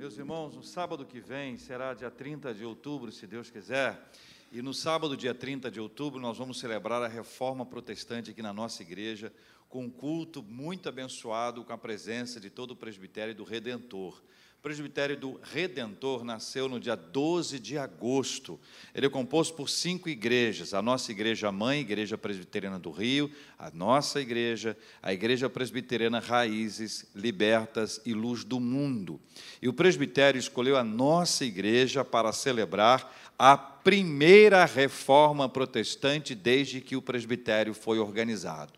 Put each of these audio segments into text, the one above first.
Meus irmãos, no sábado que vem, será dia 30 de outubro, se Deus quiser, e no sábado, dia 30 de outubro, nós vamos celebrar a reforma protestante aqui na nossa igreja, com um culto muito abençoado, com a presença de todo o presbitério do Redentor. O presbitério do Redentor nasceu no dia 12 de agosto. Ele é composto por cinco igrejas: a nossa igreja mãe, Igreja Presbiteriana do Rio, a nossa igreja, a Igreja Presbiteriana Raízes, Libertas e Luz do Mundo. E o presbitério escolheu a nossa igreja para celebrar a primeira reforma protestante desde que o presbitério foi organizado.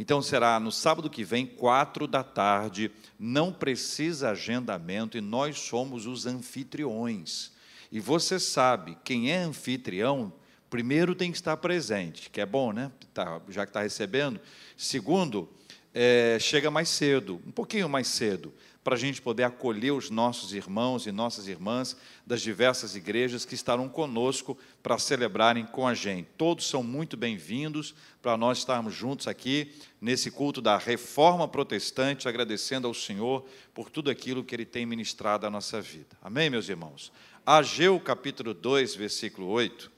Então será no sábado que vem, quatro da tarde. Não precisa agendamento e nós somos os anfitriões. E você sabe, quem é anfitrião, primeiro tem que estar presente, que é bom, né? Tá, já que está recebendo. Segundo, é, chega mais cedo, um pouquinho mais cedo para a gente poder acolher os nossos irmãos e nossas irmãs das diversas igrejas que estarão conosco para celebrarem com a gente. Todos são muito bem-vindos para nós estarmos juntos aqui nesse culto da reforma protestante, agradecendo ao Senhor por tudo aquilo que Ele tem ministrado à nossa vida. Amém, meus irmãos? Ageu capítulo 2, versículo 8.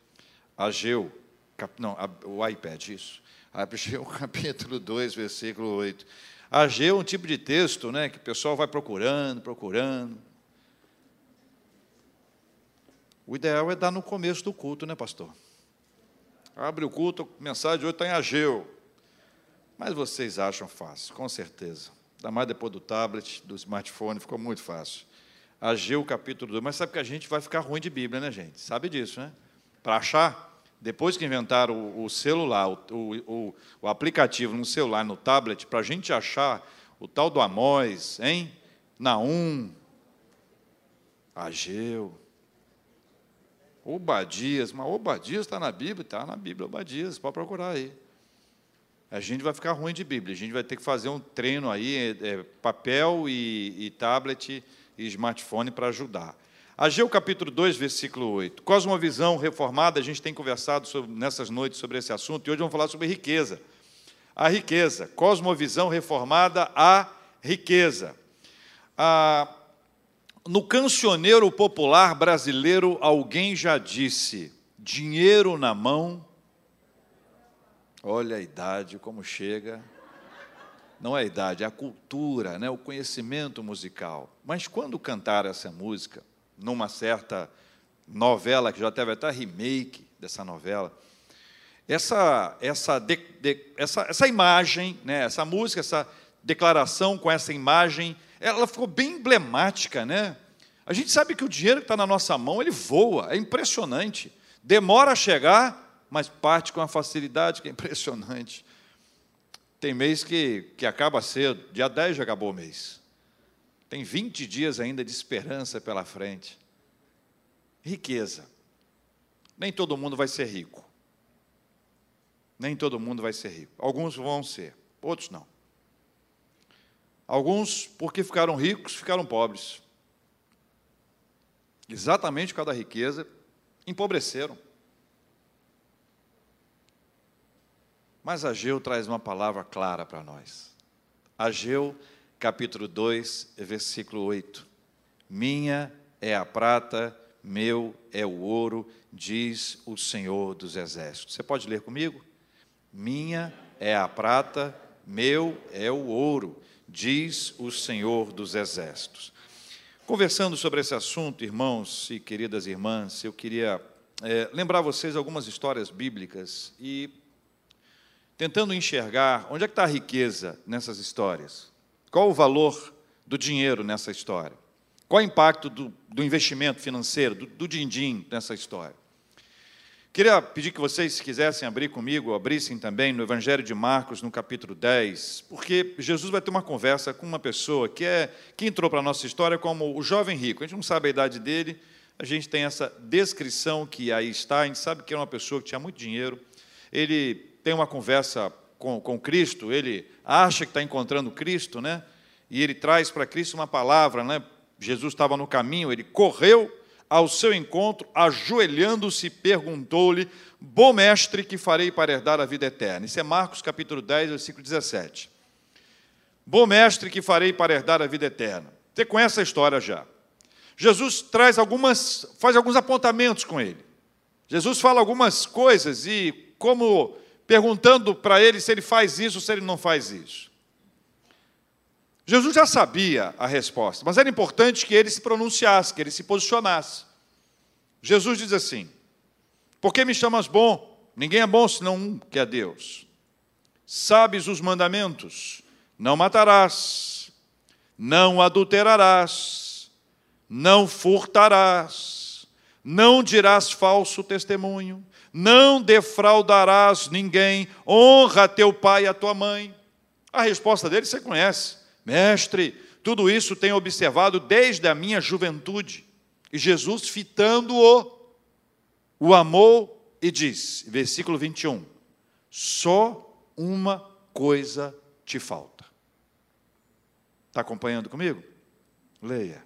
Ageu, cap, não, o iPad, isso. Ageu capítulo 2, versículo 8 Ageu é um tipo de texto né, que o pessoal vai procurando, procurando. O ideal é dar no começo do culto, né, pastor? Abre o culto, a mensagem hoje está em Ageu. Mas vocês acham fácil, com certeza. Ainda mais depois do tablet, do smartphone, ficou muito fácil. Ageu capítulo 2. Mas sabe que a gente vai ficar ruim de Bíblia, né, gente? Sabe disso, né? Para achar, depois que inventaram o, celular, o, o, o, aplicativo no celular, no tablet, para a gente achar o tal do Amós, hein? Naum, Ageu, Obadias, mas Obadias está na Bíblia? Está na Bíblia, Obadias, pode procurar aí. A gente vai ficar ruim de Bíblia, a gente vai ter que fazer um treino aí, é, é papel e, e tablet e smartphone para ajudar. Ageu capítulo 2, versículo 8. Cosmovisão reformada, a gente tem conversado sobre, nessas noites sobre esse assunto e hoje vamos falar sobre riqueza. A riqueza, cosmovisão reformada, a riqueza. Ah, no cancioneiro popular brasileiro, alguém já disse: dinheiro na mão. Olha a idade como chega. Não é a idade, é a cultura, né, o conhecimento musical. Mas quando cantar essa música, numa certa novela, que já teve até remake dessa novela. Essa, essa, de, de, essa, essa imagem, né, essa música, essa declaração com essa imagem, ela ficou bem emblemática. Né? A gente sabe que o dinheiro que está na nossa mão, ele voa, é impressionante. Demora a chegar, mas parte com uma facilidade que é impressionante. Tem mês que, que acaba cedo, dia 10 já acabou o mês. Tem 20 dias ainda de esperança pela frente. Riqueza. Nem todo mundo vai ser rico. Nem todo mundo vai ser rico. Alguns vão ser, outros não. Alguns, porque ficaram ricos, ficaram pobres. Exatamente por causa da riqueza, empobreceram. Mas Ageu traz uma palavra clara para nós. Ageu capítulo 2, versículo 8. Minha é a prata, meu é o ouro, diz o Senhor dos Exércitos. Você pode ler comigo? Minha é a prata, meu é o ouro, diz o Senhor dos Exércitos. Conversando sobre esse assunto, irmãos e queridas irmãs, eu queria é, lembrar vocês algumas histórias bíblicas e tentando enxergar onde é que está a riqueza nessas histórias. Qual o valor do dinheiro nessa história? Qual o impacto do, do investimento financeiro, do, din-din nessa história? Queria pedir que vocês, se quisessem abrir comigo, abrissem também no Evangelho de Marcos, no capítulo 10, porque Jesus vai ter uma conversa com uma pessoa que, é, que entrou para a nossa história como o jovem rico. A gente não sabe a idade dele, a gente tem essa descrição que aí está, a gente sabe que é uma pessoa que tinha muito dinheiro. Ele tem uma conversa com, com Cristo, ele acha que está encontrando Cristo, né? E ele traz para Cristo uma palavra, né? Jesus estava no caminho, ele correu ao seu encontro, ajoelhando-se, perguntou-lhe: Bom mestre, que farei para herdar a vida eterna? Isso é Marcos capítulo 10, versículo 17. Bom mestre, que farei para herdar a vida eterna? Você conhece a história já. Jesus traz algumas, faz alguns apontamentos com ele. Jesus fala algumas coisas e como perguntando para ele se ele faz isso ou se ele não faz isso. Jesus já sabia a resposta, mas era importante que ele se pronunciasse, que ele se posicionasse. Jesus diz assim: Por que me chamas bom? Ninguém é bom senão um, que é Deus. Sabes os mandamentos: Não matarás, não adulterarás, não furtarás, não dirás falso testemunho, não defraudarás ninguém, honra teu pai e a tua mãe. A resposta dele você conhece. Mestre, tudo isso tenho observado desde a minha juventude. E Jesus, fitando-o, o amou e diz, versículo 21, só uma coisa te falta. Está acompanhando comigo? Leia.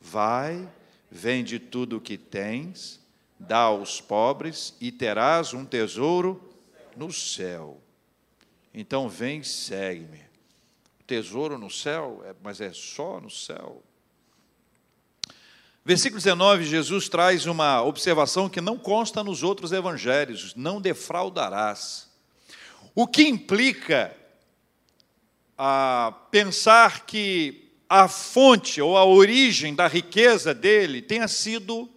Vai, vende tudo o que tens, dá aos pobres e terás um tesouro no céu. Então vem, segue-me. Tesouro no céu, é, mas é só no céu. Versículo 19, Jesus traz uma observação que não consta nos outros evangelhos: não defraudarás. O que implica a pensar que a fonte ou a origem da riqueza dele tenha sido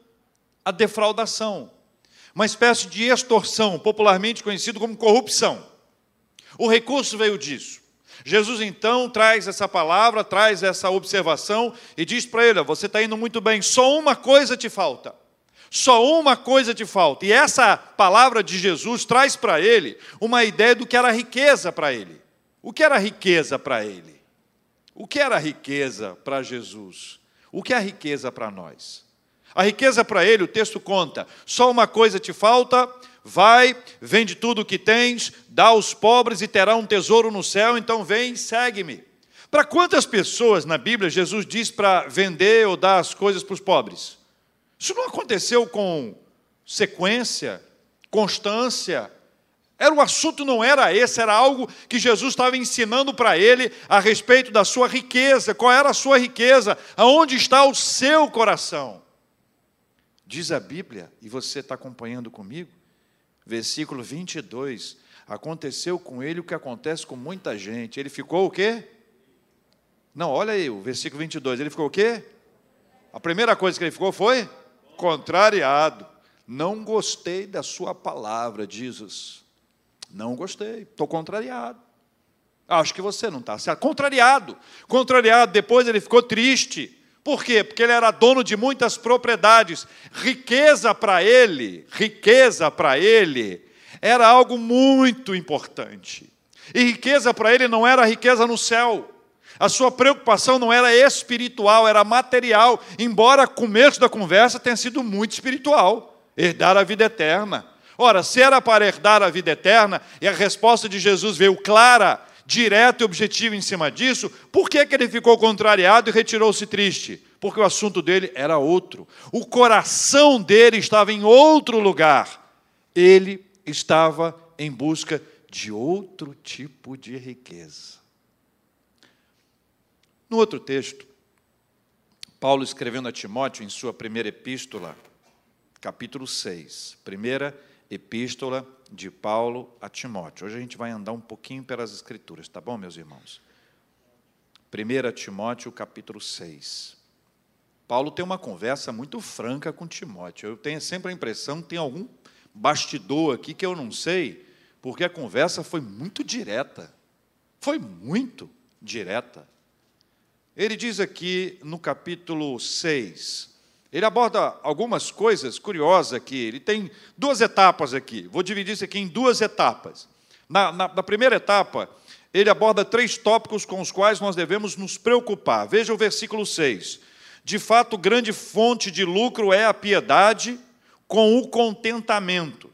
a defraudação, uma espécie de extorsão, popularmente conhecido como corrupção. O recurso veio disso. Jesus então traz essa palavra, traz essa observação e diz para ele: Você está indo muito bem, só uma coisa te falta. Só uma coisa te falta. E essa palavra de Jesus traz para ele uma ideia do que era riqueza para ele. O que era riqueza para ele? O que era riqueza para Jesus? O que é riqueza para nós? A riqueza para ele, o texto conta: só uma coisa te falta, vai, vende tudo o que tens, dá aos pobres e terá um tesouro no céu, então vem, segue-me. Para quantas pessoas na Bíblia Jesus diz para vender ou dar as coisas para os pobres? Isso não aconteceu com sequência, constância. Era o assunto não era esse, era algo que Jesus estava ensinando para ele a respeito da sua riqueza. Qual era a sua riqueza? Aonde está o seu coração? Diz a Bíblia, e você está acompanhando comigo, versículo 22, aconteceu com ele o que acontece com muita gente. Ele ficou o quê? Não, olha aí, o versículo 22, ele ficou o quê? A primeira coisa que ele ficou foi contrariado. Não gostei da sua palavra, Jesus. Não gostei, estou contrariado. Acho que você não está certo. Contrariado. Contrariado, depois ele ficou triste. Por quê? Porque ele era dono de muitas propriedades. Riqueza para ele, riqueza para ele, era algo muito importante. E riqueza para ele não era riqueza no céu. A sua preocupação não era espiritual, era material, embora o começo da conversa tenha sido muito espiritual herdar a vida eterna. Ora, se era para herdar a vida eterna, e a resposta de Jesus veio clara, direto e objetivo em cima disso, por que, que ele ficou contrariado e retirou-se triste? Porque o assunto dele era outro. O coração dele estava em outro lugar. Ele estava em busca de outro tipo de riqueza. No outro texto, Paulo escrevendo a Timóteo em sua primeira epístola, capítulo 6, primeira epístola de Paulo a Timóteo. Hoje a gente vai andar um pouquinho pelas Escrituras, tá bom, meus irmãos? 1 Timóteo, capítulo 6. Paulo tem uma conversa muito franca com Timóteo. Eu tenho sempre a impressão que tem algum bastidor aqui que eu não sei, porque a conversa foi muito direta. Foi muito direta. Ele diz aqui no capítulo 6, ele aborda algumas coisas curiosas aqui. Ele tem duas etapas aqui. Vou dividir isso aqui em duas etapas. Na, na, na, primeira etapa, ele aborda três tópicos com os quais nós devemos nos preocupar. Veja o versículo 6. De fato, grande fonte de lucro é a piedade com o contentamento.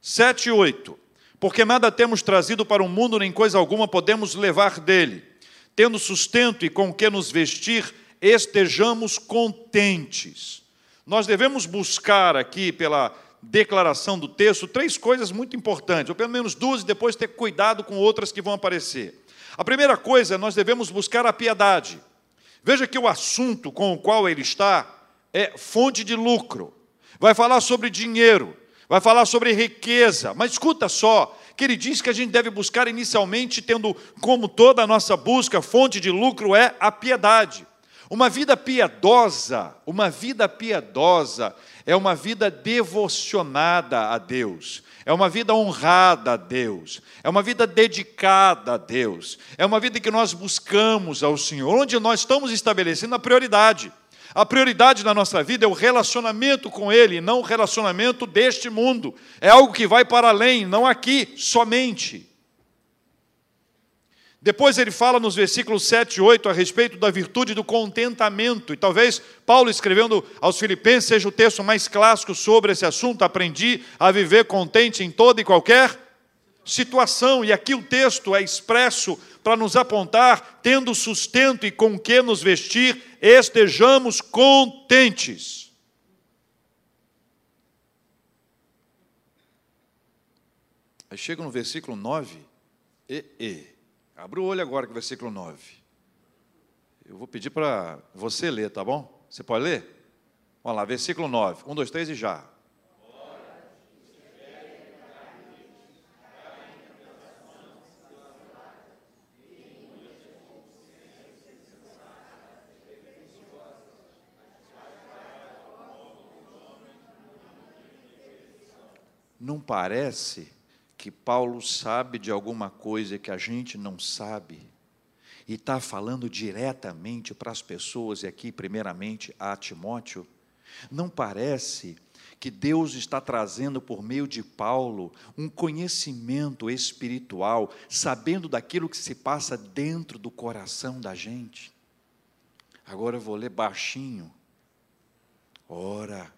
7 e 8. Porque nada temos trazido para o mundo, nem coisa alguma podemos levar dele. Tendo sustento e com que nos vestir, estejamos contentes. Nós devemos buscar aqui, pela declaração do texto, três coisas muito importantes, ou pelo menos duas, e depois ter cuidado com outras que vão aparecer. A primeira coisa, nós devemos buscar a piedade. Veja que o assunto com o qual ele está é fonte de lucro, vai falar sobre dinheiro, vai falar sobre riqueza. Mas escuta só, que ele diz que a gente deve buscar inicialmente, tendo como toda a nossa busca, fonte de lucro é a piedade. Uma vida piedosa, uma vida piedosa é uma vida devocionada a Deus, é uma vida honrada a Deus, é uma vida dedicada a Deus, é uma vida que nós buscamos ao Senhor, onde nós estamos estabelecendo a prioridade. A prioridade na nossa vida é o relacionamento com Ele, não o relacionamento deste mundo. É algo que vai para além, não aqui somente. Depois ele fala nos versículos 7 e 8 a respeito da virtude do contentamento. E talvez Paulo, escrevendo aos Filipenses, seja o texto mais clássico sobre esse assunto. Aprendi a viver contente em toda e qualquer situação. E aqui o texto é expresso para nos apontar, tendo sustento e com que nos vestir, estejamos contentes. Aí chega no versículo 9, e, e. Abra o olho agora com o versículo 9. Eu vou pedir para você ler, tá bom? Você pode ler? Vamos lá, versículo 9. 1, 2, 3 e já. Não parece que Paulo sabe de alguma coisa que a gente não sabe e está falando diretamente para as pessoas, e aqui, primeiramente, a Timóteo? Não parece que Deus está trazendo por meio de Paulo um conhecimento espiritual, sabendo daquilo que se passa dentro do coração da gente? Agora eu vou ler baixinho. Ora,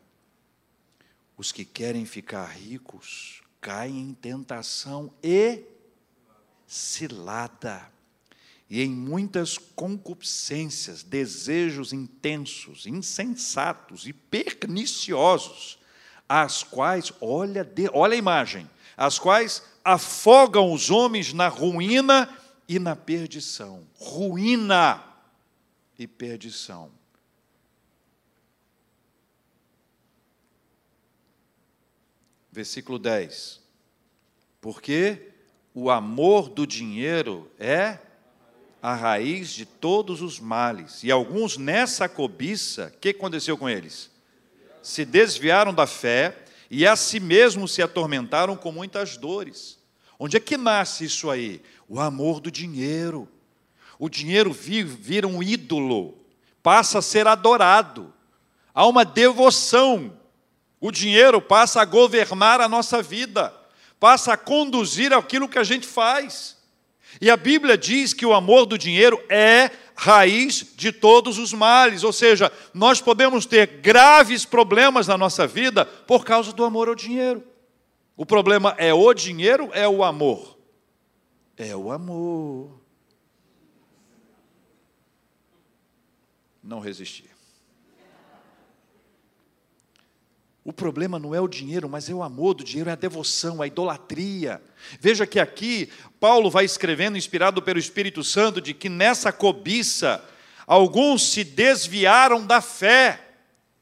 os que querem ficar ricos caem em tentação e cilada, e em muitas concupiscências, desejos intensos, insensatos e perniciosos, as quais, olha, olha a imagem, as quais afogam os homens na ruína e na perdição. Ruína e perdição. Versículo 10. Porque o amor do dinheiro é a raiz de todos os males. E alguns nessa cobiça, o que aconteceu com eles? Se desviaram da fé e a si mesmos se atormentaram com muitas dores. Onde é que nasce isso aí? O amor do dinheiro. O dinheiro vira um ídolo, passa a ser adorado. Há uma devoção o dinheiro passa a governar a nossa vida, passa a conduzir aquilo que a gente faz. E a Bíblia diz que o amor do dinheiro é raiz de todos os males, ou seja, nós podemos ter graves problemas na nossa vida por causa do amor ao dinheiro. O problema é o dinheiro, é o amor? É o amor. Não resistir. O problema não é o dinheiro, mas é o amor do dinheiro, é a devoção, a idolatria. Veja que aqui Paulo vai escrevendo, inspirado pelo Espírito Santo, de que nessa cobiça alguns se desviaram da fé.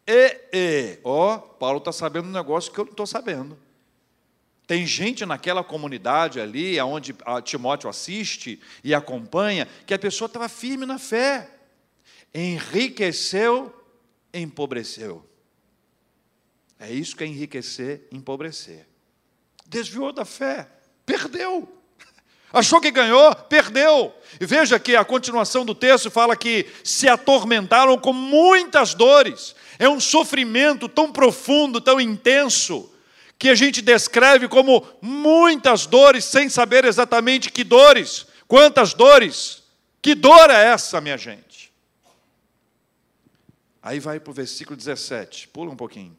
E, e, ó, Paulo está sabendo um negócio que eu não estou sabendo. Tem gente naquela comunidade ali, onde Timóteo assiste e acompanha, que a pessoa estava firme na fé, enriqueceu, empobreceu. É isso que é enriquecer, empobrecer. Desviou da fé, perdeu. Achou que ganhou, perdeu. E veja que a continuação do texto fala que se atormentaram com muitas dores. É um sofrimento tão profundo, tão intenso, que a gente descreve como muitas dores, sem saber exatamente que dores, quantas dores. Que dor é essa, minha gente? Aí vai para o versículo 17, pula um pouquinho.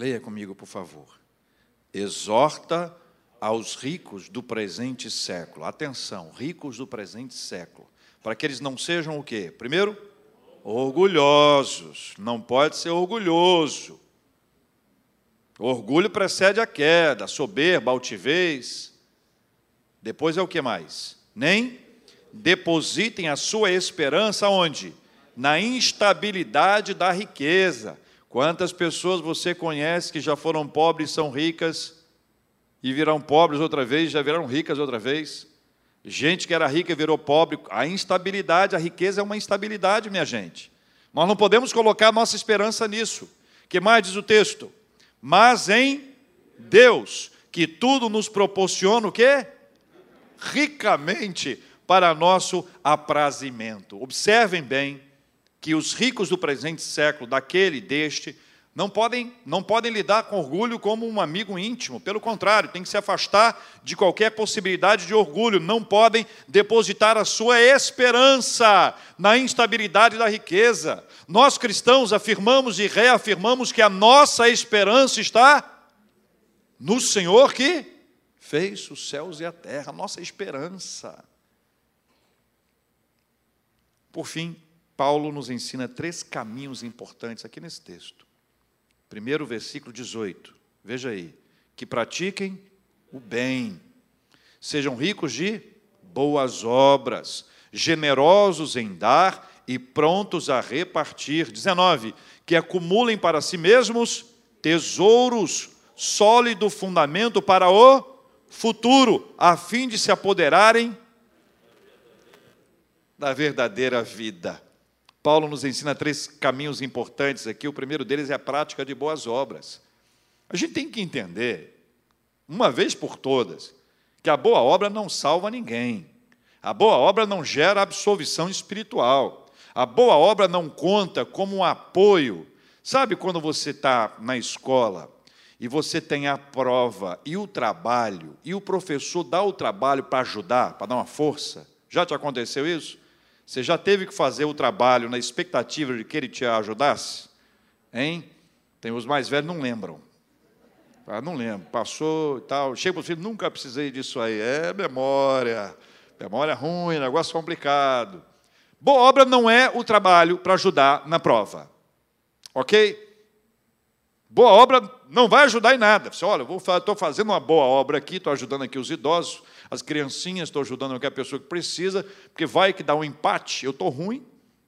Leia comigo, por favor. Exorta aos ricos do presente século. Atenção, ricos do presente século. Para que eles não sejam o quê? Primeiro, orgulhosos. Não pode ser orgulhoso. orgulho precede a queda, soberba, altivez. Depois é o que mais? Nem depositem a sua esperança onde? Na instabilidade da riqueza. Quantas pessoas você conhece que já foram pobres e são ricas e virão pobres outra vez, já viraram ricas outra vez? Gente que era rica e virou pobre. A instabilidade, a riqueza é uma instabilidade, minha gente. Nós não podemos colocar nossa esperança nisso. que mais diz o texto? Mas em Deus, que tudo nos proporciona o quê? Ricamente para nosso aprazimento. Observem bem que os ricos do presente século, daquele deste, não podem, não podem lidar com orgulho como um amigo íntimo, pelo contrário, tem que se afastar de qualquer possibilidade de orgulho, não podem depositar a sua esperança na instabilidade da riqueza. Nós cristãos afirmamos e reafirmamos que a nossa esperança está no Senhor que fez os céus e a terra, a nossa esperança. Por fim, Paulo nos ensina três caminhos importantes aqui nesse texto. Primeiro, versículo 18. Veja aí. Que pratiquem o bem, sejam ricos de boas obras, generosos em dar e prontos a repartir. 19. Que acumulem para si mesmos tesouros, sólido fundamento para o futuro, a fim de se apoderarem da verdadeira vida. Paulo nos ensina três caminhos importantes aqui. O primeiro deles é a prática de boas obras. A gente tem que entender, uma vez por todas, que a boa obra não salva ninguém. A boa obra não gera absolvição espiritual. A boa obra não conta como um apoio. Sabe quando você está na escola e você tem a prova e o trabalho, e o professor dá o trabalho para ajudar, para dar uma força? Já te aconteceu isso? Você já teve que fazer o trabalho na expectativa de que ele te ajudasse? Hein? Tem os mais velhos não lembram. Ah, não lembro, passou e tal. Chega para o filho, nunca precisei disso aí. É memória, memória ruim, negócio complicado. Boa obra não é o trabalho para ajudar na prova. Ok? Boa obra não vai ajudar em nada. Você, olha, estou fazendo uma boa obra aqui, estou ajudando aqui os idosos, as criancinhas, estou ajudando qualquer pessoa que precisa, porque vai que dá um empate, eu estou ruim,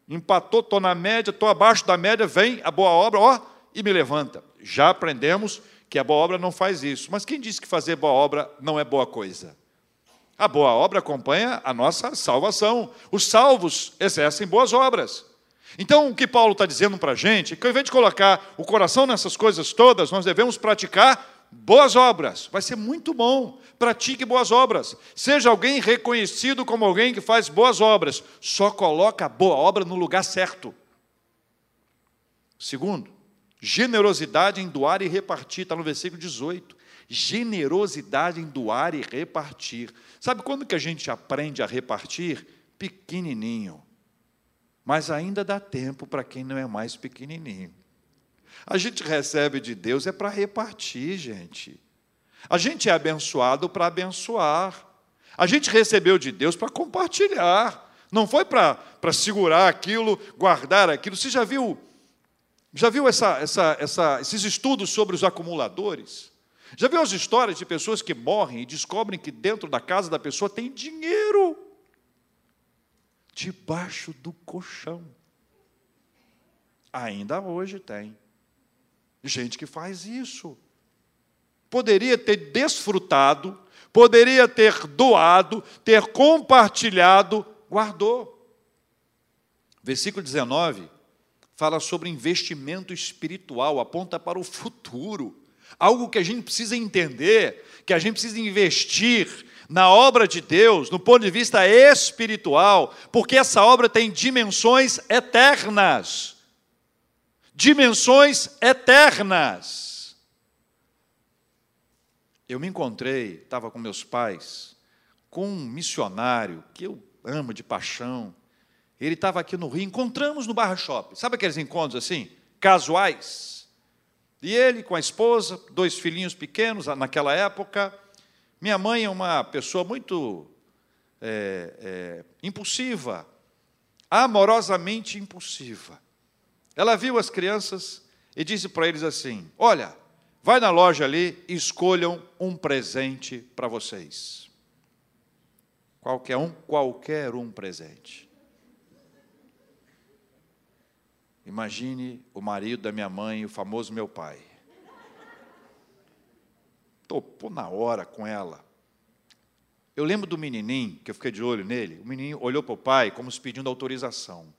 empatou, estou na média, estou abaixo da média, vem a boa obra, ó, e me levanta. Já aprendemos que a boa obra não faz isso. Mas quem disse que fazer boa obra não é boa coisa? A boa obra acompanha a nossa salvação. Os salvos exercem boas obras. Então, o que Paulo está dizendo para a gente é que, ao invés de colocar o coração nessas coisas todas, nós devemos praticar boas obras. Vai ser muito bom. Pratique boas obras. Seja alguém reconhecido como alguém que faz boas obras. Só coloca a boa obra no lugar certo. Segundo, generosidade em doar e repartir. Está no versículo 18. Generosidade em doar e repartir. Sabe quando que a gente aprende a repartir? Pequenininho mas ainda dá tempo para quem não é mais pequenininho. A gente recebe de Deus é para repartir, gente. A gente é abençoado para abençoar. A gente recebeu de Deus para compartilhar. Não foi para segurar aquilo, guardar aquilo. Você já viu, já viu essa, essa, essa, esses estudos sobre os acumuladores? Já viu as histórias de pessoas que morrem e descobrem que dentro da casa da pessoa tem dinheiro? debaixo do colchão. Ainda hoje tem gente que faz isso. Poderia ter desfrutado, poderia ter doado, ter compartilhado, guardou. Versículo 19 fala sobre investimento espiritual, aponta para o futuro. Algo que a gente precisa entender, que a gente precisa investir na obra de Deus, no ponto de vista espiritual, porque essa obra tem dimensões eternas. Dimensões eternas. Eu me encontrei, estava com meus pais, com um missionário que eu amo de paixão. Ele estava aqui no Rio, encontramos no Barra Shopping. Sabe aqueles encontros assim, casuais? E ele com a esposa, dois filhinhos pequenos naquela época, minha mãe é uma pessoa muito é, é, impulsiva, amorosamente impulsiva. Ela viu as crianças e disse para eles assim: Olha, vai na loja ali e escolham um presente para vocês. Qualquer um, qualquer um presente. Imagine o marido da minha mãe, o famoso meu pai. Topou na hora com ela. Eu lembro do menininho, que eu fiquei de olho nele. O menininho olhou para o pai como se pedindo autorização.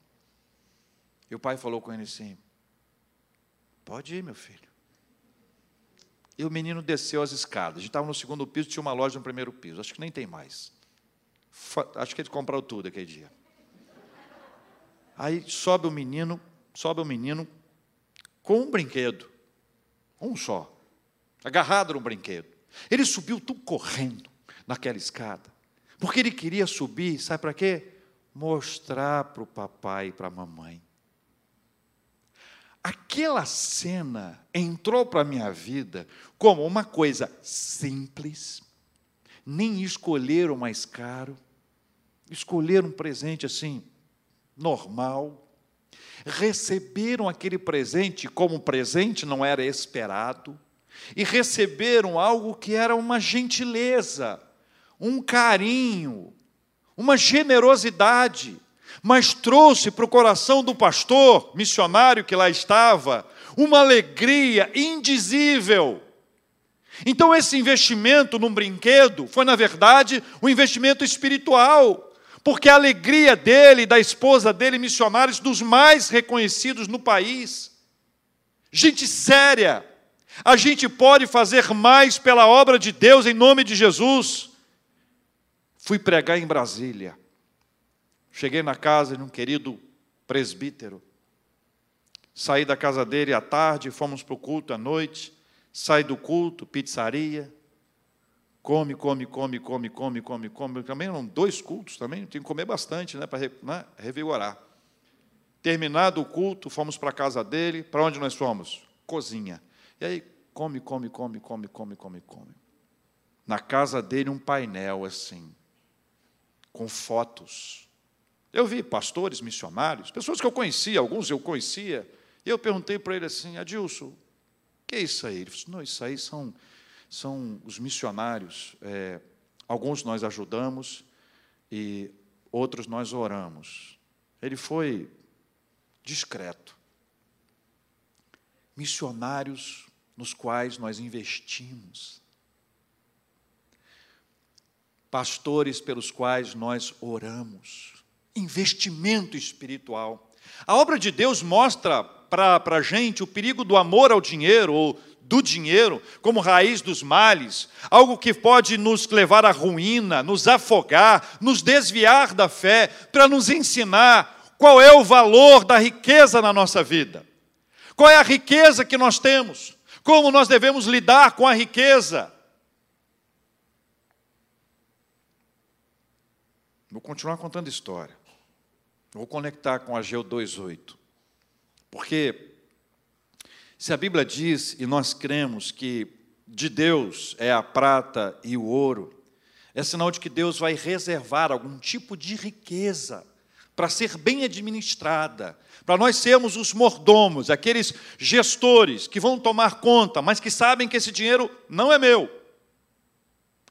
E o pai falou com ele assim: Pode ir, meu filho. E o menino desceu as escadas. A gente estava no segundo piso, tinha uma loja no primeiro piso. Acho que nem tem mais. Acho que eles compraram tudo aquele dia. Aí sobe o menino, sobe o menino com um brinquedo. Um só. Agarrado no brinquedo. Ele subiu tudo correndo naquela escada. Porque ele queria subir, sabe para quê? Mostrar para o papai e para a mamãe. Aquela cena entrou para a minha vida como uma coisa simples, nem escolher o mais caro, escolher um presente assim, normal, receberam aquele presente como presente não era esperado, e receberam algo que era uma gentileza, um carinho, uma generosidade, mas trouxe para o coração do pastor missionário que lá estava uma alegria indizível. Então, esse investimento num brinquedo foi, na verdade, um investimento espiritual, porque a alegria dele da esposa dele, missionários dos mais reconhecidos no país, gente séria, a gente pode fazer mais pela obra de Deus em nome de Jesus. Fui pregar em Brasília. Cheguei na casa de um querido presbítero. Saí da casa dele à tarde, fomos para o culto à noite. Saí do culto, pizzaria. Come, come, come, come, come, come, come. Também eram dois cultos também, tinha que comer bastante, né, para né, revigorar. Terminado o culto, fomos para a casa dele. Para onde nós fomos? Cozinha. E aí, come, come, come, come, come, come, come. Na casa dele, um painel assim, com fotos eu vi pastores, missionários, pessoas que eu conhecia, alguns eu conhecia, e eu perguntei para ele assim, Adilson, o que é isso aí? Ele disse, não, isso aí são, são os missionários. É, alguns nós ajudamos e outros nós oramos. Ele foi discreto. Missionários nos quais nós investimos. Pastores pelos quais nós oramos investimento espiritual. A obra de Deus mostra para a gente o perigo do amor ao dinheiro, ou do dinheiro, como raiz dos males, algo que pode nos levar à ruína, nos afogar, nos desviar da fé, para nos ensinar qual é o valor da riqueza na nossa vida. Qual é a riqueza que nós temos? Como nós devemos lidar com a riqueza? Vou continuar contando história. Vou conectar com Ageu 2,8. Porque se a Bíblia diz, e nós cremos que de Deus é a prata e o ouro, é sinal de que Deus vai reservar algum tipo de riqueza para ser bem administrada, para nós sermos os mordomos, aqueles gestores que vão tomar conta, mas que sabem que esse dinheiro não é meu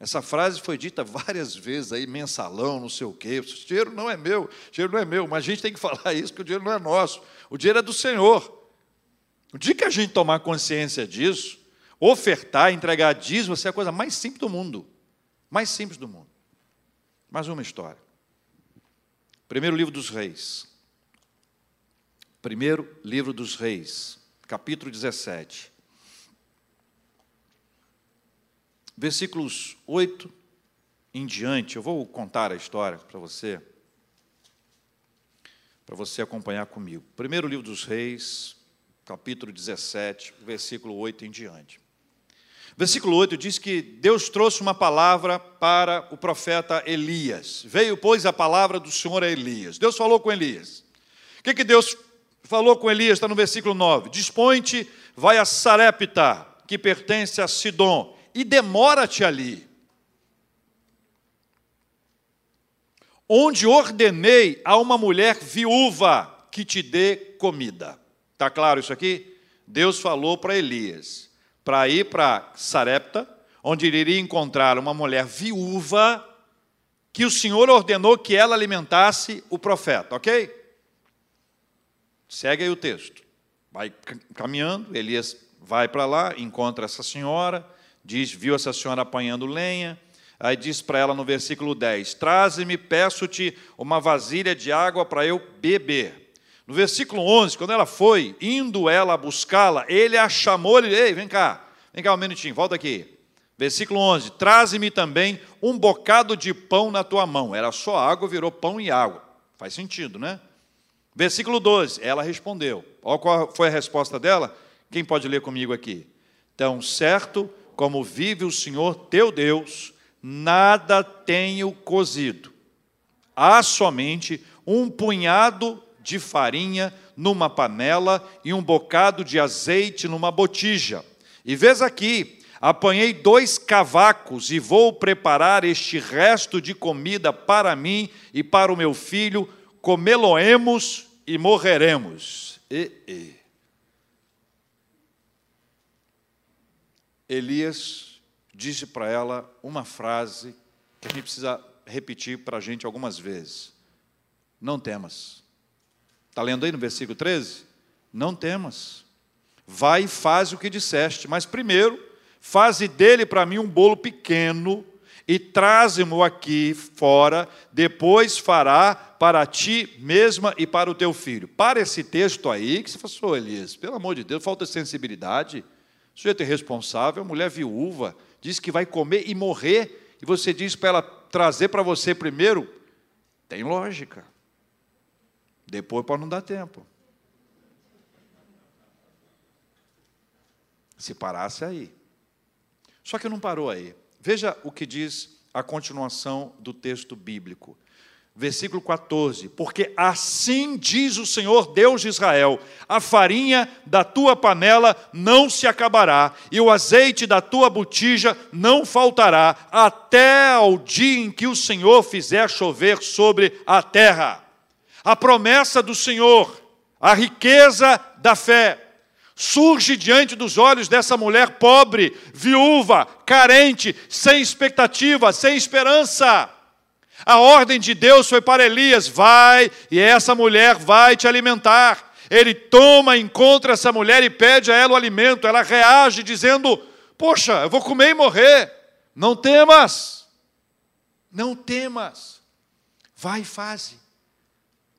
essa frase foi dita várias vezes aí, mensalão, não sei o quê. O dinheiro não é meu, o dinheiro não é meu, mas a gente tem que falar isso, que o dinheiro não é nosso, o dinheiro é do Senhor. O dia que a gente tomar consciência disso, ofertar, entregar dízimo, ser a coisa mais simples do mundo. Mais simples do mundo. Mais uma história. Primeiro livro dos reis. Primeiro livro dos reis, capítulo 17. Versículos 8 em diante, eu vou contar a história para você, para você acompanhar comigo. Primeiro livro dos Reis, capítulo 17, versículo 8 em diante. Versículo 8 diz que Deus trouxe uma palavra para o profeta Elias. Veio, pois, a palavra do Senhor a Elias. Deus falou com Elias. O que, que Deus falou com Elias? Está no versículo 9. Dispõe-te, vai a Sarepta, que pertence a Sidom, e demora-te ali. Onde ordenei a uma mulher viúva que te dê comida. Está claro isso aqui? Deus falou para Elias para ir para Sarepta, onde ele iria encontrar uma mulher viúva que o Senhor ordenou que ela alimentasse o profeta, ok? Segue aí o texto. Vai caminhando, Elias vai para lá, encontra essa senhora, diz, viu essa senhora apanhando lenha, aí diz para ela no versículo 10: Traze-me, peço-te uma vasilha de água para eu beber. No versículo 11, quando ela foi, indo ela buscá-la, ele a chamou, ele, ei, vem cá, vem cá um minutinho, volta aqui. Versículo 11: Traze-me também um bocado de pão na tua mão. Era só água, virou pão e água. Faz sentido, né? Versículo 12: Ela respondeu. Olha qual foi a resposta dela? Quem pode ler comigo aqui? Tão certo como vive o Senhor teu Deus, nada tenho cozido. Há somente um punhado de farinha numa panela e um bocado de azeite numa botija. E vês aqui, Apanhei dois cavacos e vou preparar este resto de comida para mim e para o meu filho, comê-lo-emos e morreremos. E, e. Elias disse para ela uma frase que a gente precisa repetir para a gente algumas vezes: Não temas. Está lendo aí no versículo 13? Não temas. Vai e faz o que disseste, mas primeiro faze dele para mim um bolo pequeno e traze-mo aqui fora, depois fará para ti mesma e para o teu filho. Para esse texto aí, que você falou, Elias, pelo amor de Deus, falta sensibilidade. Sujeito é responsável, mulher viúva, diz que vai comer e morrer, e você diz para ela trazer para você primeiro, tem lógica. Depois pode não dar tempo. Se parasse aí. Só que não parou aí. Veja o que diz a continuação do texto bíblico. Versículo 14: Porque assim diz o Senhor Deus de Israel: a farinha da tua panela não se acabará, e o azeite da tua botija não faltará, até ao dia em que o Senhor fizer chover sobre a terra. A promessa do Senhor, a riqueza da fé, surge diante dos olhos dessa mulher pobre, viúva, carente, sem expectativa, sem esperança. A ordem de Deus foi para Elias: vai, e essa mulher vai te alimentar. Ele toma, encontra essa mulher e pede a ela o alimento. Ela reage dizendo: Poxa, eu vou comer e morrer. Não temas, não temas. Vai e faze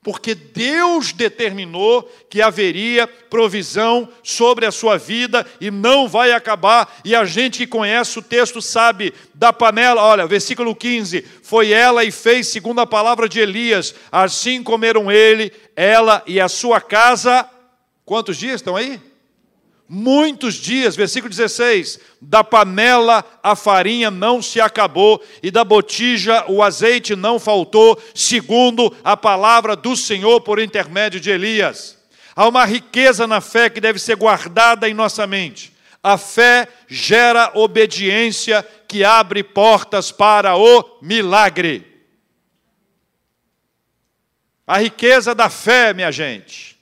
porque Deus determinou que haveria provisão sobre a sua vida e não vai acabar. E a gente que conhece o texto sabe da panela, olha, versículo 15: Foi ela e fez segundo a palavra de Elias, assim comeram ele, ela e a sua casa. Quantos dias estão aí? Muitos dias, versículo 16: da panela a farinha não se acabou, e da botija o azeite não faltou, segundo a palavra do Senhor por intermédio de Elias. Há uma riqueza na fé que deve ser guardada em nossa mente. A fé gera obediência que abre portas para o milagre. A riqueza da fé, minha gente.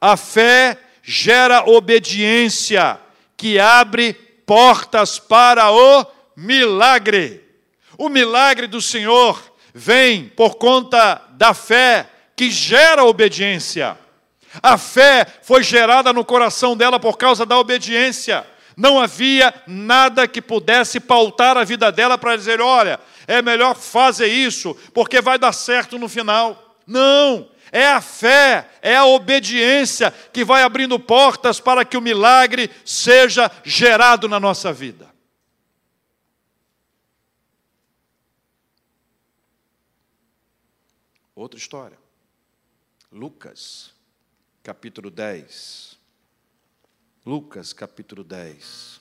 A fé gera obediência, que abre portas para o milagre. O milagre do Senhor vem por conta da fé que gera obediência. A fé foi gerada no coração dela por causa da obediência. Não havia nada que pudesse pautar a vida dela para dizer: olha, é melhor fazer isso, porque vai dar certo no final. Não, é a fé, é a obediência que vai abrindo portas para que o milagre seja gerado na nossa vida. Outra história. Lucas, capítulo 10. Lucas, capítulo 10.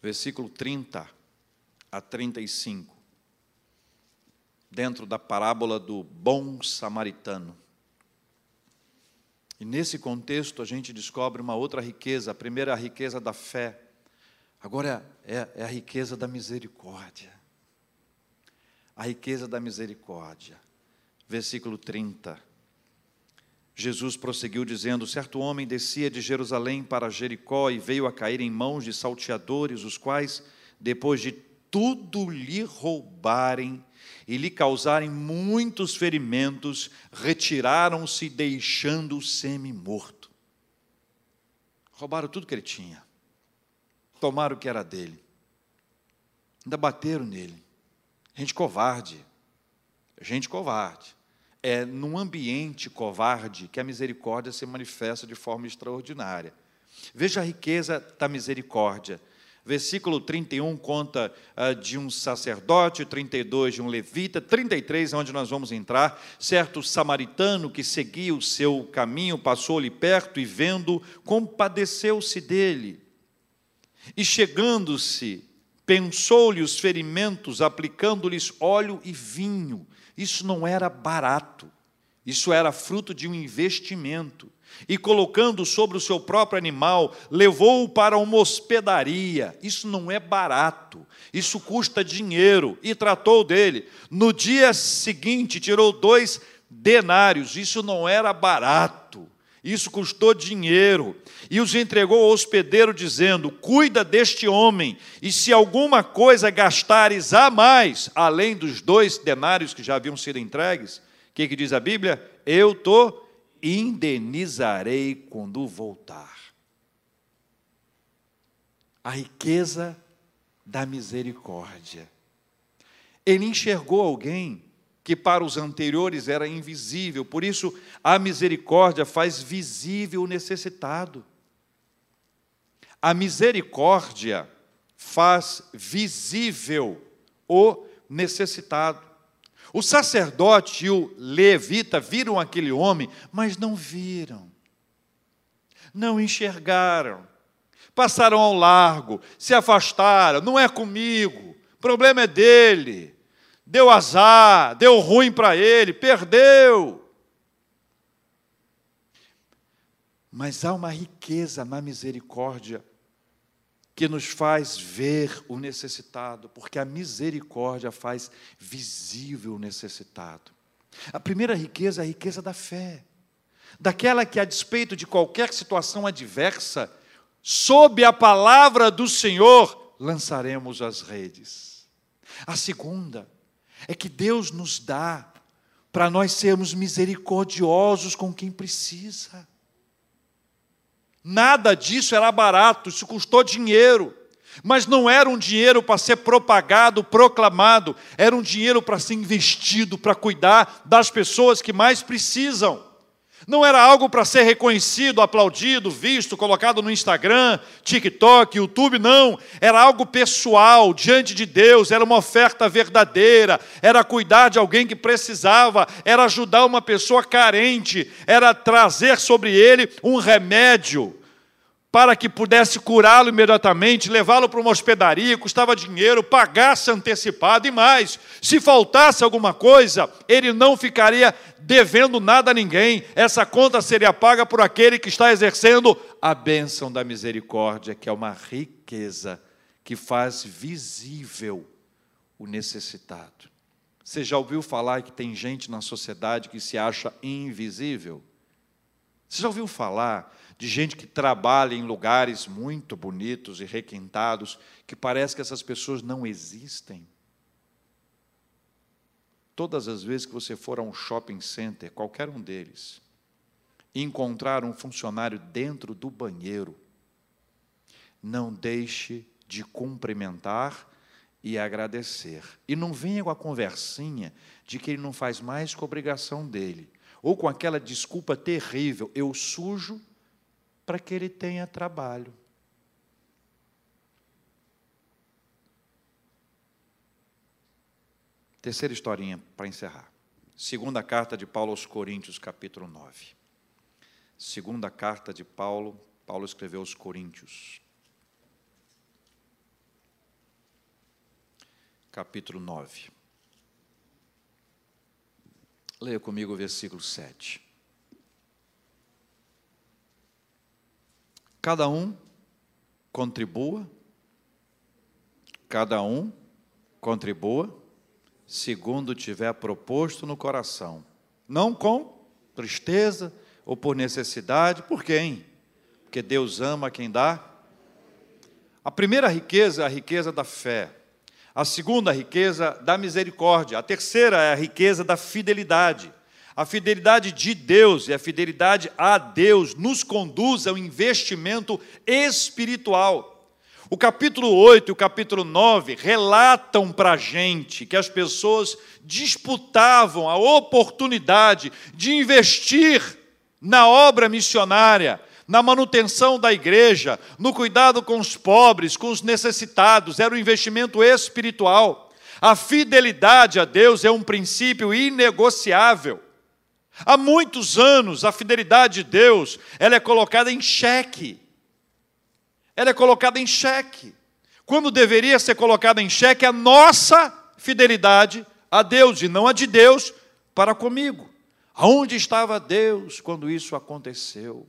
Versículo 30 a 35 dentro da parábola do bom samaritano. E nesse contexto a gente descobre uma outra riqueza, a primeira é a riqueza da fé, agora é, é a riqueza da misericórdia. A riqueza da misericórdia. Versículo 30. Jesus prosseguiu dizendo: Certo homem descia de Jerusalém para Jericó e veio a cair em mãos de salteadores, os quais, depois de tudo lhe roubarem e lhe causarem muitos ferimentos, retiraram-se, deixando-o semi-morto. Roubaram tudo que ele tinha, tomaram o que era dele, ainda bateram nele. Gente covarde, gente covarde. É num ambiente covarde que a misericórdia se manifesta de forma extraordinária. Veja a riqueza da misericórdia. Versículo 31 conta uh, de um sacerdote, 32 de um levita, 33 é onde nós vamos entrar. Certo samaritano que seguia o seu caminho passou-lhe perto e, vendo, compadeceu-se dele. E chegando-se, pensou-lhe os ferimentos, aplicando-lhes óleo e vinho. Isso não era barato, isso era fruto de um investimento e colocando sobre o seu próprio animal, levou-o para uma hospedaria. Isso não é barato, isso custa dinheiro, e tratou dele. No dia seguinte, tirou dois denários, isso não era barato, isso custou dinheiro, e os entregou ao hospedeiro, dizendo: Cuida deste homem, e se alguma coisa gastares a mais, além dos dois denários que já haviam sido entregues, o que, que diz a Bíblia? Eu estou indenizarei quando voltar. A riqueza da misericórdia. Ele enxergou alguém que para os anteriores era invisível, por isso a misericórdia faz visível o necessitado. A misericórdia faz visível o necessitado. O sacerdote e o levita viram aquele homem, mas não viram, não enxergaram, passaram ao largo, se afastaram, não é comigo, o problema é dele, deu azar, deu ruim para ele, perdeu. Mas há uma riqueza na misericórdia que nos faz ver o necessitado, porque a misericórdia faz visível o necessitado. A primeira riqueza é a riqueza da fé, daquela que, a despeito de qualquer situação adversa, sob a palavra do Senhor, lançaremos as redes. A segunda é que Deus nos dá para nós sermos misericordiosos com quem precisa. Nada disso era barato, isso custou dinheiro. Mas não era um dinheiro para ser propagado, proclamado, era um dinheiro para ser investido, para cuidar das pessoas que mais precisam. Não era algo para ser reconhecido, aplaudido, visto, colocado no Instagram, TikTok, YouTube, não. Era algo pessoal, diante de Deus, era uma oferta verdadeira, era cuidar de alguém que precisava, era ajudar uma pessoa carente, era trazer sobre ele um remédio para que pudesse curá-lo imediatamente, levá-lo para uma hospedaria, custava dinheiro, pagasse antecipado e mais. Se faltasse alguma coisa, ele não ficaria devendo nada a ninguém. Essa conta seria paga por aquele que está exercendo a bênção da misericórdia, que é uma riqueza que faz visível o necessitado. Você já ouviu falar que tem gente na sociedade que se acha invisível? Você já ouviu falar de gente que trabalha em lugares muito bonitos e requintados, que parece que essas pessoas não existem. Todas as vezes que você for a um shopping center, qualquer um deles, e encontrar um funcionário dentro do banheiro, não deixe de cumprimentar e agradecer. E não venha com a conversinha de que ele não faz mais a obrigação dele, ou com aquela desculpa terrível: eu sujo para que ele tenha trabalho. Terceira historinha para encerrar. Segunda carta de Paulo aos Coríntios, capítulo 9. Segunda carta de Paulo, Paulo escreveu aos Coríntios. Capítulo 9. Leia comigo o versículo 7. Cada um contribua, cada um contribua, segundo tiver proposto no coração, não com tristeza ou por necessidade, por quem? Porque Deus ama quem dá. A primeira riqueza é a riqueza da fé. A segunda, a riqueza da misericórdia. A terceira é a riqueza da fidelidade. A fidelidade de Deus e a fidelidade a Deus nos conduz ao investimento espiritual. O capítulo 8 e o capítulo 9 relatam para a gente que as pessoas disputavam a oportunidade de investir na obra missionária, na manutenção da igreja, no cuidado com os pobres, com os necessitados, era um investimento espiritual. A fidelidade a Deus é um princípio inegociável. Há muitos anos a fidelidade de Deus, ela é colocada em xeque ela é colocada em xeque. Quando deveria ser colocada em xeque a nossa fidelidade a Deus e não a de Deus para comigo. Aonde estava Deus quando isso aconteceu?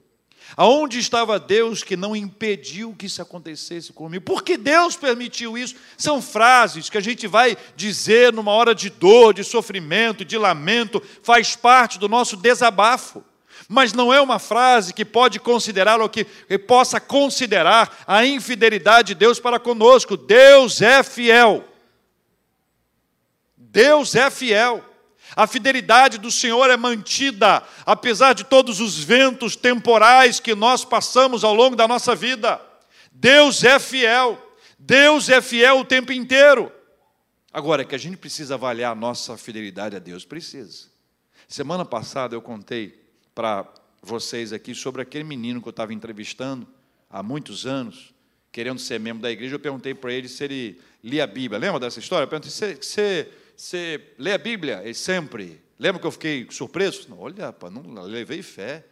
Aonde estava Deus que não impediu que isso acontecesse comigo? Por que Deus permitiu isso? São frases que a gente vai dizer numa hora de dor, de sofrimento, de lamento, faz parte do nosso desabafo mas não é uma frase que pode considerar ou que, possa considerar a infidelidade de Deus para conosco. Deus é fiel. Deus é fiel. A fidelidade do Senhor é mantida, apesar de todos os ventos temporais que nós passamos ao longo da nossa vida. Deus é fiel. Deus é fiel o tempo inteiro. Agora, é que a gente precisa avaliar a nossa fidelidade a Deus, precisa. Semana passada eu contei para vocês aqui sobre aquele menino que eu estava entrevistando há muitos anos, querendo ser membro da igreja. Eu perguntei para ele se ele lia a Bíblia. Lembra dessa história? Eu perguntei: você, você, lê a Bíblia? Ele sempre. Lembra que eu fiquei surpreso? Não, olha, rapaz, não levei fé.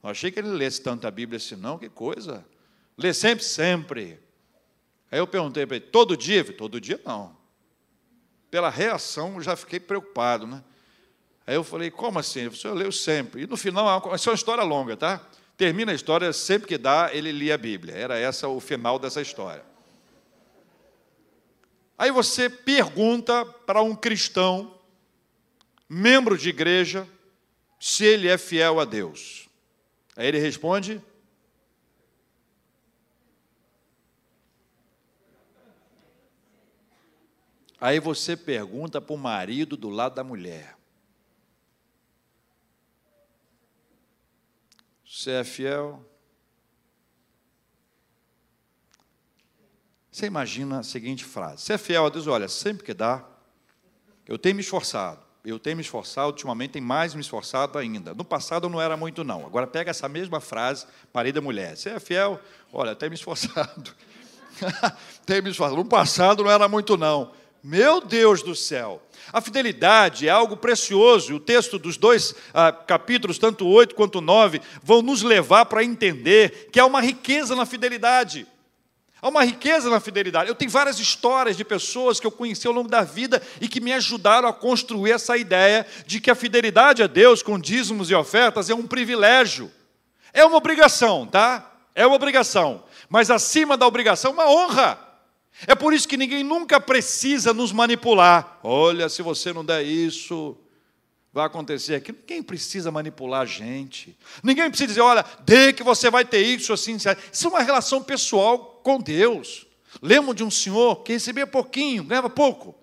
Não achei que ele lesse tanto a Bíblia assim, não, que coisa. Lê sempre, sempre. Aí eu perguntei para ele: todo dia? Todo dia não. Pela reação, eu já fiquei preocupado, né? Aí eu falei, como assim? Ele falou, eu leio sempre. E no final, essa é uma história longa, tá? Termina a história, sempre que dá, ele lia a Bíblia. Era essa o final dessa história. Aí você pergunta para um cristão, membro de igreja, se ele é fiel a Deus. Aí ele responde: Aí você pergunta para o marido do lado da mulher: Você é fiel? Você imagina a seguinte frase: Você é fiel a Deus? Olha, sempre que dá, eu tenho me esforçado. Eu tenho me esforçado, ultimamente tem mais me esforçado ainda. No passado não era muito, não. Agora pega essa mesma frase, parei da mulher. Você é fiel? Olha, tenho me esforçado. tenho me esforçado. No passado não era muito, não. Meu Deus do céu. A fidelidade é algo precioso. O texto dos dois ah, capítulos, tanto 8 quanto 9, vão nos levar para entender que há uma riqueza na fidelidade. Há uma riqueza na fidelidade. Eu tenho várias histórias de pessoas que eu conheci ao longo da vida e que me ajudaram a construir essa ideia de que a fidelidade a Deus com dízimos e ofertas é um privilégio. É uma obrigação, tá? É uma obrigação. Mas acima da obrigação, uma honra. É por isso que ninguém nunca precisa nos manipular. Olha, se você não der isso, vai acontecer aquilo. Ninguém precisa manipular a gente. Ninguém precisa dizer, olha, dê que você vai ter isso, assim, assim. Isso é uma relação pessoal com Deus. Lembro de um senhor que recebia pouquinho, ganhava pouco.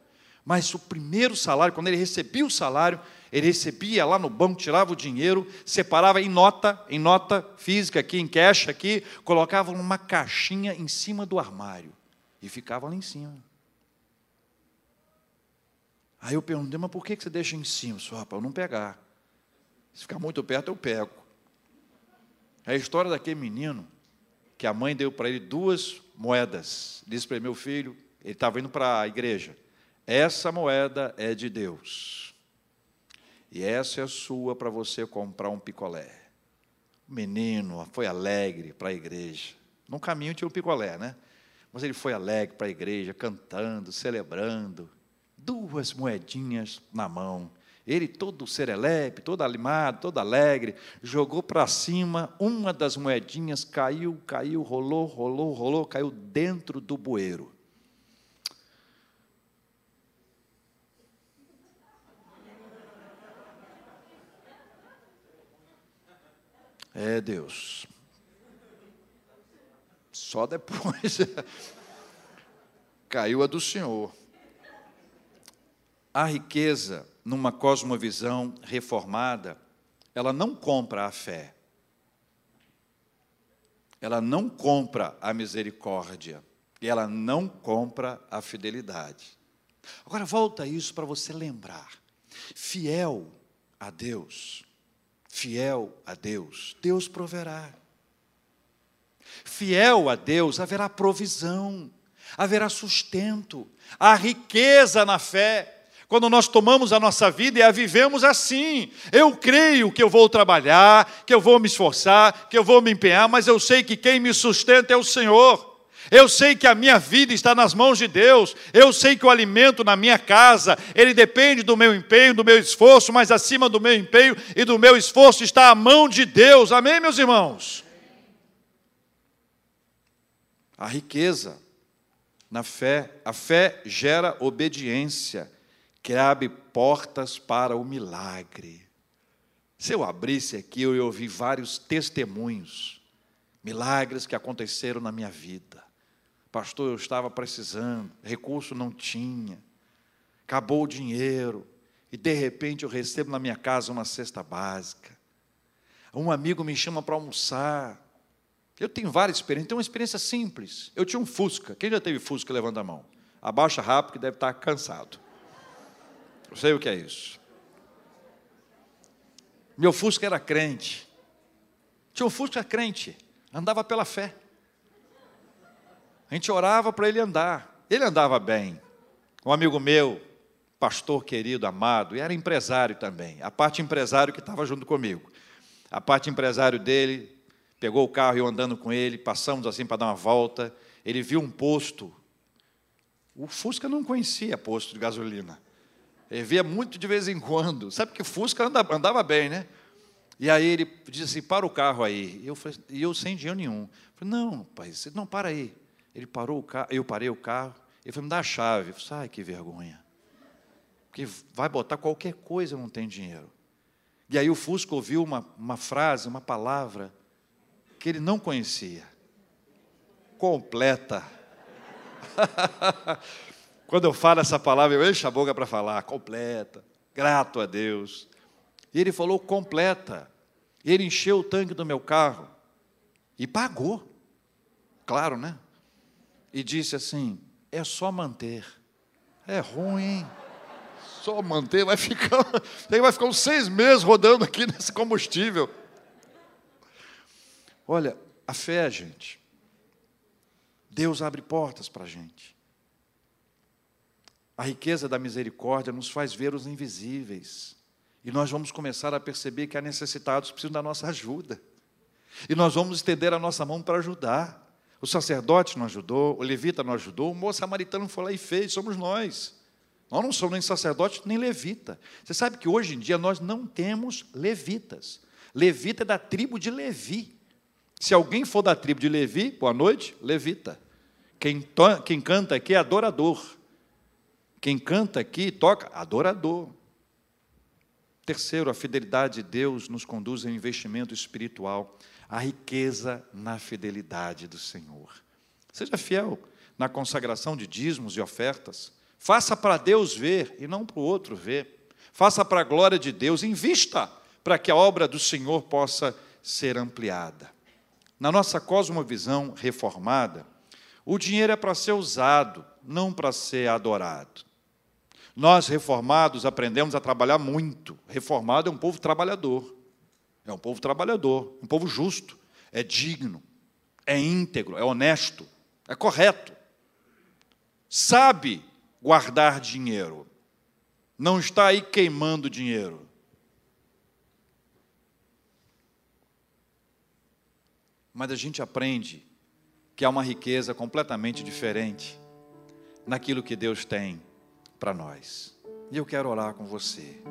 Mas o primeiro salário, quando ele recebia o salário, ele recebia lá no banco, tirava o dinheiro, separava em nota, em nota física aqui, em cash aqui, colocava numa caixinha em cima do armário e ficava lá em cima. Aí eu perguntei, mas por que você deixa em cima? Só para eu não pegar. Se ficar muito perto, eu pego. É a história daquele menino que a mãe deu para ele duas moedas. Disse para ele, meu filho, ele estava indo para a igreja. Essa moeda é de Deus. E essa é a sua para você comprar um picolé. O menino foi alegre para a igreja. No caminho tinha um picolé, né? Mas ele foi alegre para a igreja, cantando, celebrando, duas moedinhas na mão. Ele, todo serelepe, todo animado, todo alegre, jogou para cima, uma das moedinhas caiu, caiu, rolou, rolou, rolou, caiu dentro do bueiro. É Deus. Só depois caiu a do Senhor. A riqueza, numa cosmovisão reformada, ela não compra a fé. Ela não compra a misericórdia. E ela não compra a fidelidade. Agora volta isso para você lembrar. Fiel a Deus, fiel a Deus, Deus proverá. Fiel a Deus, haverá provisão, haverá sustento, a riqueza na fé. Quando nós tomamos a nossa vida e a vivemos assim, eu creio que eu vou trabalhar, que eu vou me esforçar, que eu vou me empenhar, mas eu sei que quem me sustenta é o Senhor. Eu sei que a minha vida está nas mãos de Deus. Eu sei que o alimento na minha casa, ele depende do meu empenho, do meu esforço, mas acima do meu empenho e do meu esforço está a mão de Deus. Amém, meus irmãos? A riqueza na fé, a fé gera obediência, que abre portas para o milagre. Se eu abrisse aqui, eu ia ouvir vários testemunhos, milagres que aconteceram na minha vida. Pastor, eu estava precisando, recurso não tinha, acabou o dinheiro, e de repente eu recebo na minha casa uma cesta básica. Um amigo me chama para almoçar. Eu tenho várias experiências, tenho uma experiência simples. Eu tinha um Fusca. Quem já teve Fusca, levanta a mão. Abaixa rápido, que deve estar cansado. Sei o que é isso. Meu Fusca era crente. Tinha um Fusca crente, andava pela fé. A gente orava para ele andar. Ele andava bem. Um amigo meu, pastor querido, amado, e era empresário também. A parte empresário que estava junto comigo. A parte empresário dele pegou o carro e eu andando com ele, passamos assim para dar uma volta. Ele viu um posto. O Fusca não conhecia posto de gasolina. Ele via muito de vez em quando. Sabe que Fusca andava, andava bem, né? E aí ele disse assim: para o carro aí. E eu, falei, e eu sem dinheiro nenhum. Eu falei, não, pai, não, para aí. Ele parou o carro, eu parei o carro, ele falou, me dá a chave. Eu falei, ai, que vergonha. Porque vai botar qualquer coisa, não tem dinheiro. E aí o Fusco ouviu uma, uma frase, uma palavra, que ele não conhecia. Completa. Quando eu falo essa palavra, eu encho a boca para falar, completa, grato a Deus. E ele falou completa. Ele encheu o tanque do meu carro e pagou. Claro, né? e disse assim: é só manter. É ruim, hein? Só manter, vai ficar, vai ficar uns seis meses rodando aqui nesse combustível. Olha, a fé, gente, Deus abre portas para a gente. A riqueza da misericórdia nos faz ver os invisíveis. E nós vamos começar a perceber que há necessitados que precisam da nossa ajuda. E nós vamos estender a nossa mão para ajudar. O sacerdote não ajudou, o levita não ajudou, o moço samaritano foi lá e fez, somos nós. Nós não somos nem sacerdote nem levita. Você sabe que hoje em dia nós não temos levitas. Levita é da tribo de Levi. Se alguém for da tribo de Levi, boa noite, levita. Quem, quem canta aqui é adorador. Quem canta aqui toca, adorador. Terceiro, a fidelidade de Deus nos conduz a um investimento espiritual a riqueza na fidelidade do Senhor. Seja fiel na consagração de dízimos e ofertas. Faça para Deus ver e não para o outro ver. Faça para a glória de Deus, invista para que a obra do Senhor possa ser ampliada. Na nossa cosmovisão reformada, o dinheiro é para ser usado, não para ser adorado. Nós, reformados, aprendemos a trabalhar muito. Reformado é um povo trabalhador. É um povo trabalhador, um povo justo, é digno, é íntegro, é honesto, é correto. Sabe guardar dinheiro. Não está aí queimando dinheiro. Mas a gente aprende que há uma riqueza completamente diferente naquilo que Deus tem para nós. E eu quero orar com você.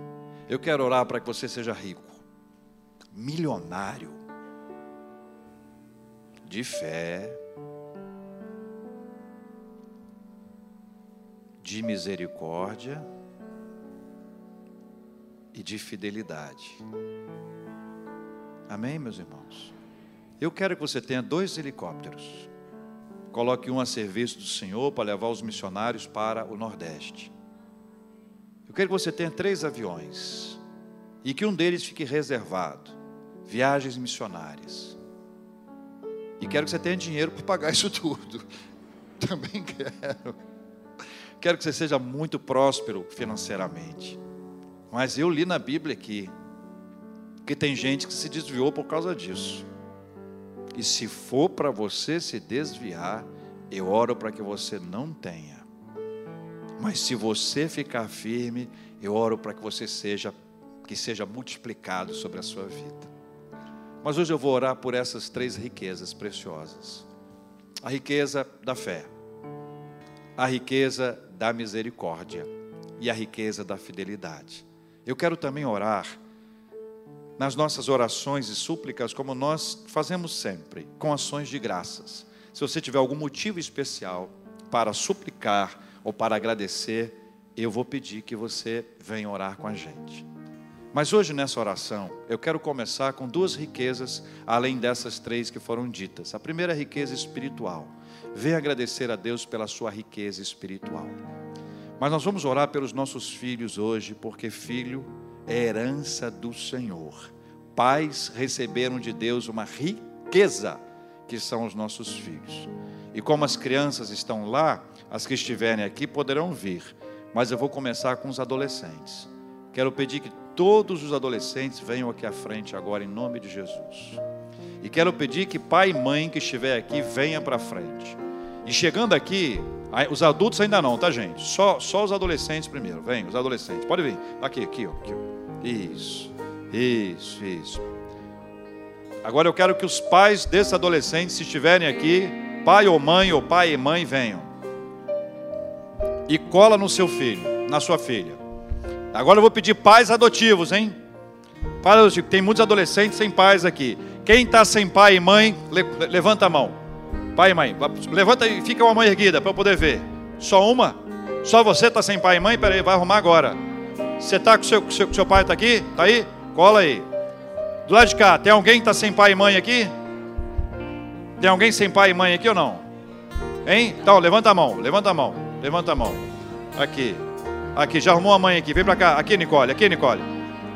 Eu quero orar para que você seja rico milionário de fé, de misericórdia e de fidelidade. Amém, meus irmãos? Eu quero que você tenha dois helicópteros. Coloque um a serviço do Senhor para levar os missionários para o Nordeste. Eu quero que você tenha três aviões e que um deles fique reservado viagens missionárias. E quero que você tenha dinheiro para pagar isso tudo. Também quero. Quero que você seja muito próspero financeiramente. Mas eu li na Bíblia aqui que tem gente que se desviou por causa disso. E se for para você se desviar, eu oro para que você não tenha. Mas se você ficar firme, eu oro para que você seja que seja multiplicado sobre a sua vida. Mas hoje eu vou orar por essas três riquezas preciosas: a riqueza da fé, a riqueza da misericórdia e a riqueza da fidelidade. Eu quero também orar nas nossas orações e súplicas, como nós fazemos sempre, com ações de graças. Se você tiver algum motivo especial para suplicar ou para agradecer, eu vou pedir que você venha orar com a gente. Mas hoje nessa oração, eu quero começar com duas riquezas, além dessas três que foram ditas. A primeira riqueza espiritual. Venha agradecer a Deus pela sua riqueza espiritual. Mas nós vamos orar pelos nossos filhos hoje, porque filho é herança do Senhor. Pais receberam de Deus uma riqueza, que são os nossos filhos. E como as crianças estão lá, as que estiverem aqui poderão vir. Mas eu vou começar com os adolescentes. Quero pedir que todos os adolescentes venham aqui à frente agora, em nome de Jesus. E quero pedir que pai e mãe que estiver aqui venha para frente. E chegando aqui, os adultos ainda não, tá, gente? Só, só os adolescentes primeiro. Vem, os adolescentes. Pode vir. Aqui, aqui, ó, aqui. Ó. Isso, isso, isso. Agora eu quero que os pais desses adolescentes, se estiverem aqui, pai ou mãe, ou pai e mãe, venham. E cola no seu filho, na sua filha. Agora eu vou pedir pais adotivos, hein? Pais adotivos. Tem muitos adolescentes sem pais aqui. Quem está sem pai e mãe, levanta a mão. Pai e mãe. Levanta e fica uma mão erguida para eu poder ver. Só uma? Só você está sem pai e mãe? Peraí, vai arrumar agora. Você está com seu, seu, seu pai está aqui? Está aí? Cola aí. Do lado de cá, tem alguém que está sem pai e mãe aqui? Tem alguém sem pai e mãe aqui ou não? Hein? Então, levanta a mão, levanta a mão, levanta a mão. Aqui. Aqui, já arrumou a mãe aqui. Vem para cá. Aqui, Nicole. Aqui, Nicole.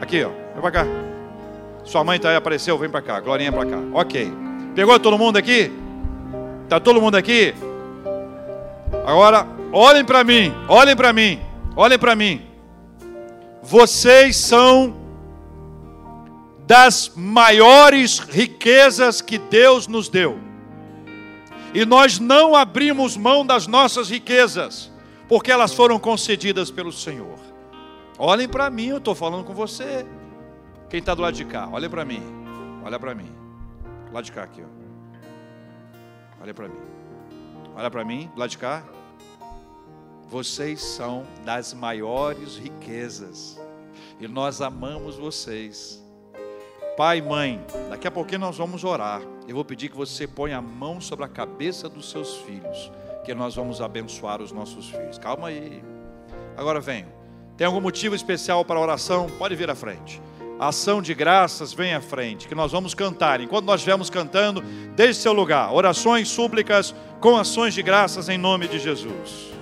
Aqui, ó. Vem para cá. Sua mãe tá aí, apareceu. Vem para cá. Glorinha para cá. Ok. Pegou todo mundo aqui? Tá todo mundo aqui? Agora, olhem para mim. Olhem para mim. Olhem para mim. Vocês são das maiores riquezas que Deus nos deu. E nós não abrimos mão das nossas riquezas porque elas foram concedidas pelo Senhor. Olhem para mim, eu estou falando com você. Quem está do lado de cá, olha para mim. Olha para mim. Lado de cá aqui, ó. Olha para mim. Olha para mim, lado de cá. Vocês são das maiores riquezas. E nós amamos vocês. Pai mãe, daqui a pouquinho nós vamos orar. Eu vou pedir que você ponha a mão sobre a cabeça dos seus filhos que nós vamos abençoar os nossos filhos. Calma aí. Agora venho. Tem algum motivo especial para a oração? Pode vir à frente. Ação de graças vem à frente, que nós vamos cantar. Enquanto nós estivermos cantando, desde seu lugar, orações, súplicas com ações de graças em nome de Jesus.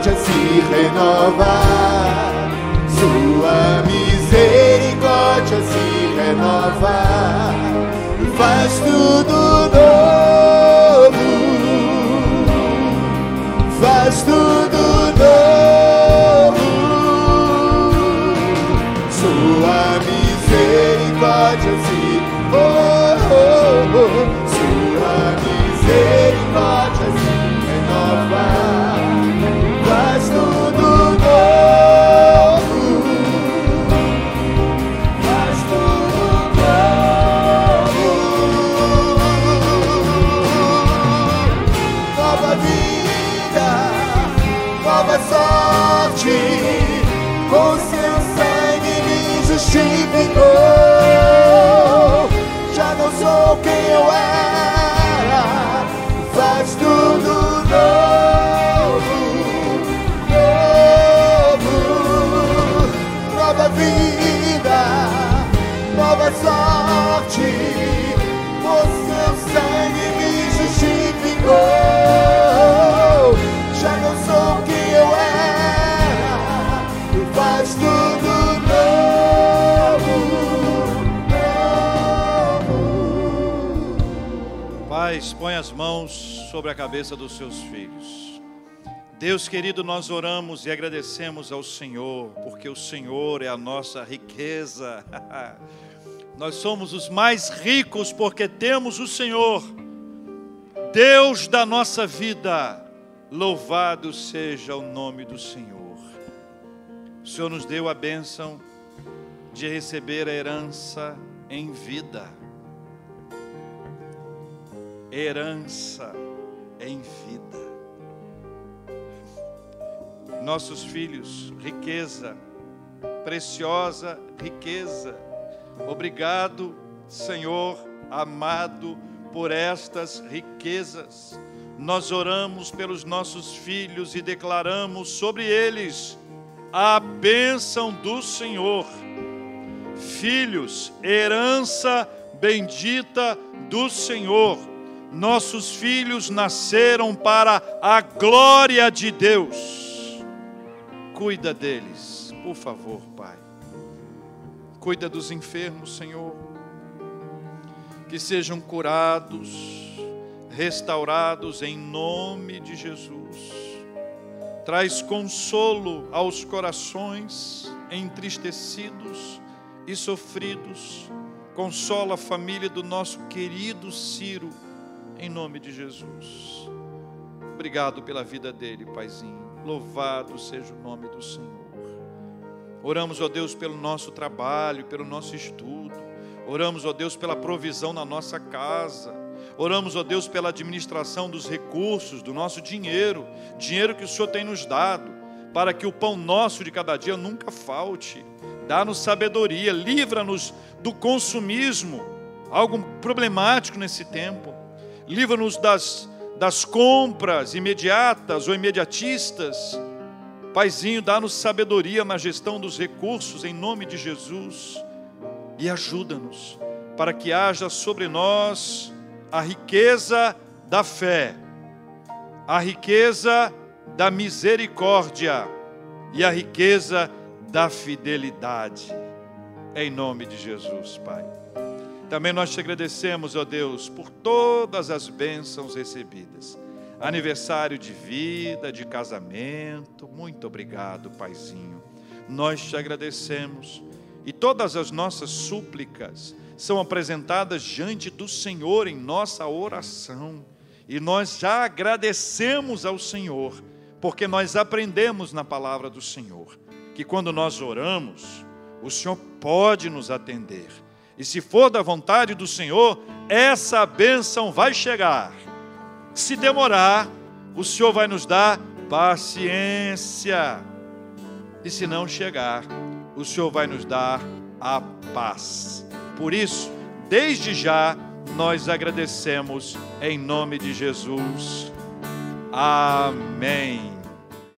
Misericórdia se renova, Sua misericórdia se renova, faz tudo vida, nova Pais, põe as mãos sobre a cabeça dos seus filhos. Deus querido, nós oramos e agradecemos ao Senhor, porque o Senhor é a nossa riqueza. nós somos os mais ricos porque temos o Senhor, Deus da nossa vida. Louvado seja o nome do Senhor. O Senhor nos deu a bênção de receber a herança em vida. Herança em vida. Nossos filhos, riqueza, preciosa riqueza. Obrigado, Senhor amado, por estas riquezas. Nós oramos pelos nossos filhos e declaramos sobre eles a bênção do Senhor filhos, herança bendita do Senhor. Nossos filhos nasceram para a glória de Deus. Cuida deles, por favor, Pai. Cuida dos enfermos, Senhor. Que sejam curados, restaurados em nome de Jesus. Traz consolo aos corações entristecidos e sofridos. Consola a família do nosso querido Ciro, em nome de Jesus. Obrigado pela vida dele, Paizinho. Louvado seja o nome do Senhor. Oramos, ó Deus, pelo nosso trabalho, pelo nosso estudo. Oramos, ó Deus, pela provisão na nossa casa. Oramos, ó Deus, pela administração dos recursos, do nosso dinheiro, dinheiro que o Senhor tem nos dado, para que o pão nosso de cada dia nunca falte dá-nos sabedoria, livra-nos do consumismo, algo problemático nesse tempo, livra-nos das, das compras imediatas ou imediatistas. Paizinho, dá-nos sabedoria na gestão dos recursos, em nome de Jesus, e ajuda-nos para que haja sobre nós a riqueza da fé, a riqueza da misericórdia e a riqueza da fidelidade. Em nome de Jesus, Pai. Também nós te agradecemos, ó Deus, por todas as bênçãos recebidas. Aniversário de vida, de casamento. Muito obrigado, Paizinho. Nós te agradecemos. E todas as nossas súplicas são apresentadas diante do Senhor em nossa oração. E nós já agradecemos ao Senhor, porque nós aprendemos na palavra do Senhor que quando nós oramos, o Senhor pode nos atender. E se for da vontade do Senhor, essa bênção vai chegar. Se demorar, o Senhor vai nos dar paciência. E se não chegar, o Senhor vai nos dar a paz. Por isso, desde já, nós agradecemos em nome de Jesus. Amém.